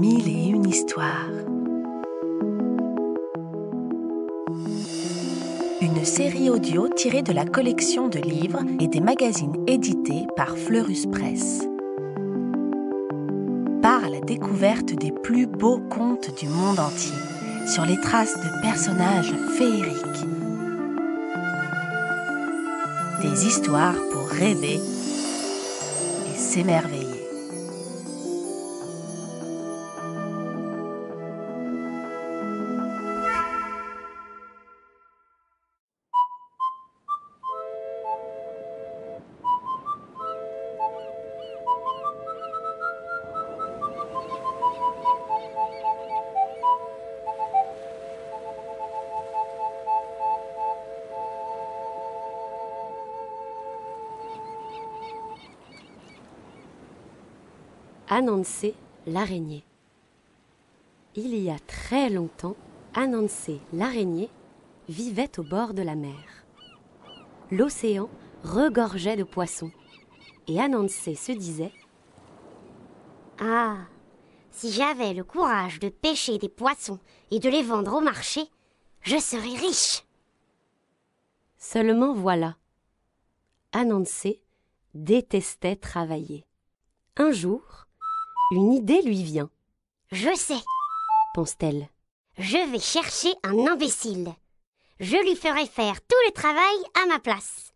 Mille et une histoires. Une série audio tirée de la collection de livres et des magazines édités par Fleurus Press. Part à la découverte des plus beaux contes du monde entier, sur les traces de personnages féeriques. Des histoires pour rêver et s'émerveiller. Anansi l'araignée. Il y a très longtemps, Anansi l'araignée vivait au bord de la mer. L'océan regorgeait de poissons et Anansi se disait Ah, si j'avais le courage de pêcher des poissons et de les vendre au marché, je serais riche. Seulement voilà. Anansi détestait travailler. Un jour, une idée lui vient. Je sais, pense-t-elle. je vais chercher un imbécile. Je lui ferai faire tout le travail à ma place.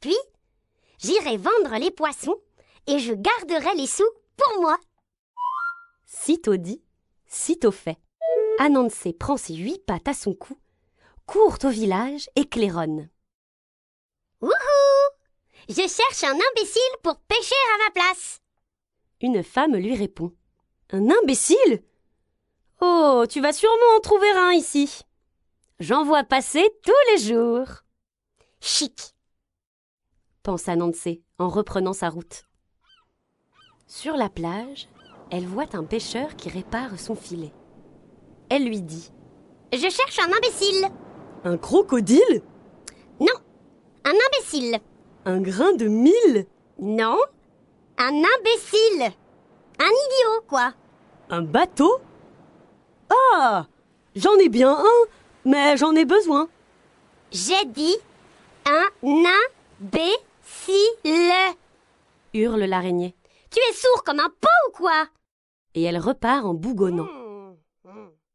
Puis, j'irai vendre les poissons et je garderai les sous pour moi. Sitôt dit, sitôt fait. Anansi prend ses huit pattes à son cou, court au village et claironne. Wouhou Je cherche un imbécile pour pêcher à ma place. Une femme lui répond. Un imbécile Oh, tu vas sûrement en trouver un ici. J'en vois passer tous les jours, Chic. pense Anansi en reprenant sa route. Sur la plage, elle voit un pêcheur qui répare son filet. Elle lui dit Je cherche un imbécile. Un crocodile? Non, un imbécile. Un grain de mille Non, un imbécile. Un idiot, quoi. Un bateau? Ah J'en ai bien un, mais j'en ai besoin. J'ai dit un imbécile. hurle l'araignée. Tu es sourd comme un pot ou quoi? Et elle repart en bougonnant.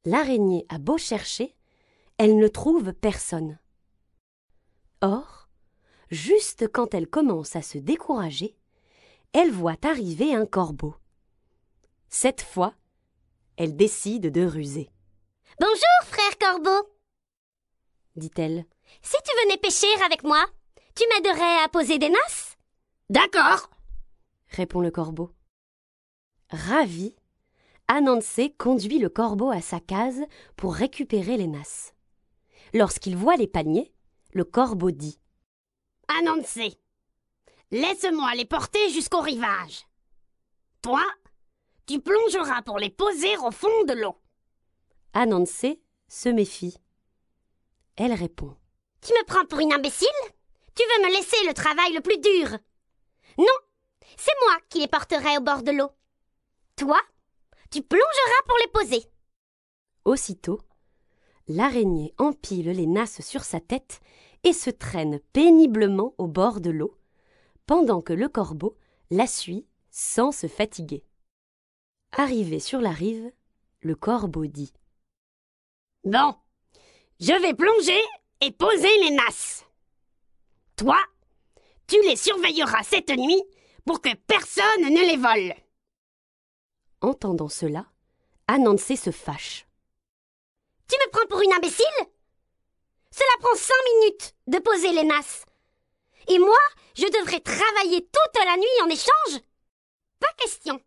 L'araignée a beau chercher, elle ne trouve personne. Or, juste quand elle commence à se décourager, elle voit arriver un corbeau. Cette fois, elle décide de ruser, Bonjour, frère corbeau. dit-elle. Si tu venais pêcher avec moi, tu m'aiderais à poser des nasses D'accord. répond le corbeau. Ravi, Anansi conduit le corbeau à sa case pour récupérer les nasses. Lorsqu'il voit les paniers, le corbeau dit Annoncé. Laisse-moi les porter jusqu'au rivage. Toi, tu plongeras pour les poser au fond de l'eau. Anansi se méfie. Elle répond Tu me prends pour une imbécile? Tu veux me laisser le travail le plus dur? Non, c'est moi qui les porterai au bord de l'eau. Toi, tu plongeras pour les poser. Aussitôt, l'araignée empile les nasses sur sa tête et se traîne péniblement au bord de l'eau, pendant que le corbeau la suit sans se fatiguer. Arrivé sur la rive, le corbeau dit Bon, je vais plonger et poser les nasses. Toi, tu les surveilleras cette nuit pour que personne ne les vole. Entendant cela, Anansi se fâche. Tu me prends pour une imbécile? Cela prend cinq minutes de poser les nasses. Et moi, je devrais travailler toute la nuit en échange Pas question.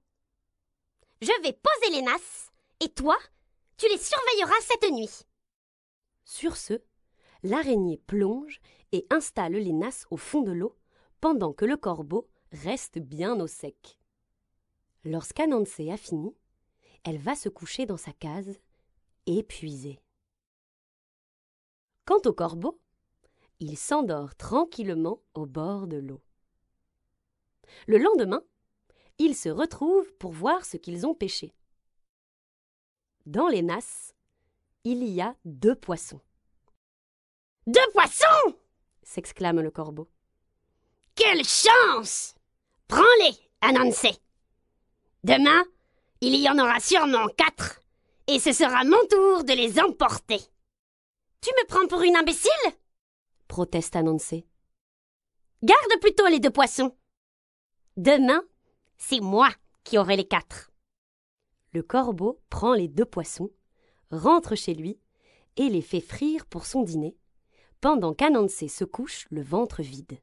Je vais poser les nasses, et toi, tu les surveilleras cette nuit. Sur ce, l'araignée plonge et installe les nasses au fond de l'eau, pendant que le corbeau reste bien au sec. Lorsqu'Anansi a fini, elle va se coucher dans sa case, épuisée. Quant au corbeau, il s'endort tranquillement au bord de l'eau. Le lendemain, ils se retrouvent pour voir ce qu'ils ont pêché. Dans les nasses, il y a deux poissons. Deux poissons s'exclame le corbeau. Quelle chance Prends-les, Anansi. Demain, il y en aura sûrement quatre, et ce sera mon tour de les emporter. Tu me prends pour une imbécile? Proteste Anansi. Garde plutôt les deux poissons. Demain, c'est moi qui aurai les quatre. Le corbeau prend les deux poissons, rentre chez lui et les fait frire pour son dîner, pendant qu'Anansé se couche le ventre vide.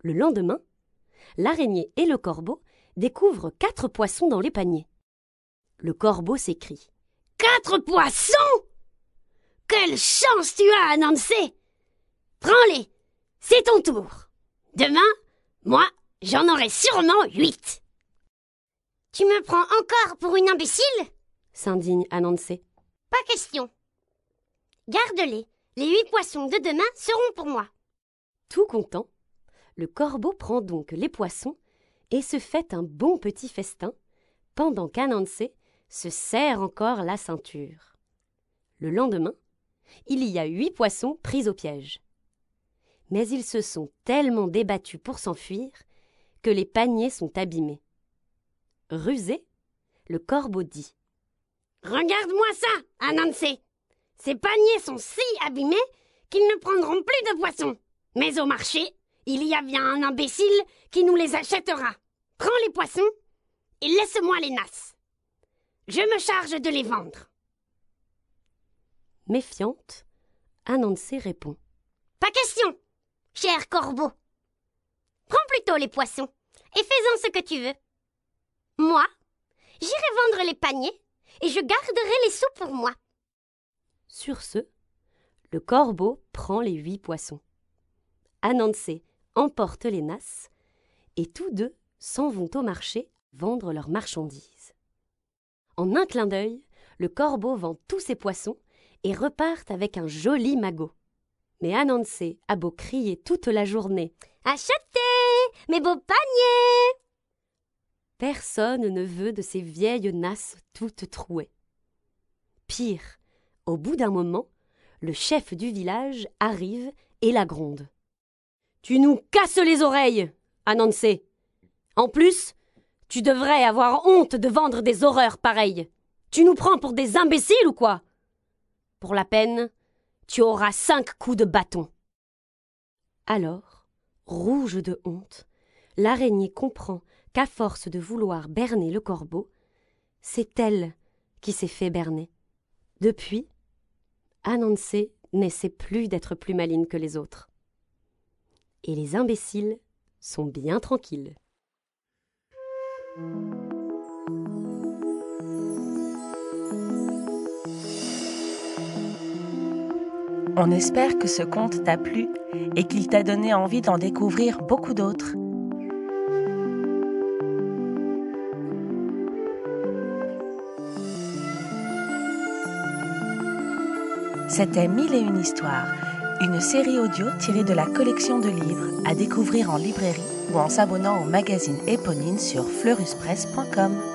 Le lendemain, l'araignée et le corbeau découvrent quatre poissons dans les paniers. Le corbeau s'écrie. Quatre poissons Quelle chance tu as, Anansé Prends-les C'est ton tour Demain, moi, j'en aurai sûrement huit Tu me prends encore pour une imbécile? s'indigne Anansé. Pas question. Garde-les. Les huit poissons de demain seront pour moi. Tout content, le corbeau prend donc les poissons et se fait un bon petit festin, pendant qu'Anansé se serre encore la ceinture. Le lendemain, il y a huit poissons pris au piège. Mais ils se sont tellement débattus pour s'enfuir que les paniers sont abîmés. Rusé, le corbeau dit Regarde-moi ça, Anansé Ces paniers sont si abîmés qu'ils ne prendront plus de poissons. Mais au marché, il y a bien un imbécile qui nous les achètera. Prends les poissons et laisse-moi les nasses. Je me charge de les vendre. Méfiante, Anansé répond Pas question, cher corbeau. Prends plutôt les poissons et fais-en ce que tu veux. Moi, j'irai vendre les paniers et je garderai les sous pour moi. Sur ce, le corbeau prend les huit poissons. Anansé emporte les nasses et tous deux s'en vont au marché vendre leurs marchandises. En un clin d'œil, le corbeau vend tous ses poissons et repart avec un joli magot. Mais Anansé a beau crier toute la journée Achetez mes beaux paniers Personne ne veut de ces vieilles nasses toutes trouées. Pire, au bout d'un moment, le chef du village arrive et la gronde. Tu nous casses les oreilles, Anansé. En plus, tu devrais avoir honte de vendre des horreurs pareilles. Tu nous prends pour des imbéciles ou quoi? Pour la peine, tu auras cinq coups de bâton. Alors, rouge de honte, l'araignée comprend qu'à force de vouloir berner le corbeau, c'est elle qui s'est fait berner. Depuis, Anansé n'essaie plus d'être plus maline que les autres. Et les imbéciles sont bien tranquilles. On espère que ce conte t'a plu et qu'il t'a donné envie d'en découvrir beaucoup d'autres. C'était Mille et une histoires, une série audio tirée de la collection de livres à découvrir en librairie ou en s'abonnant au magazine Éponine sur fleuruspresse.com.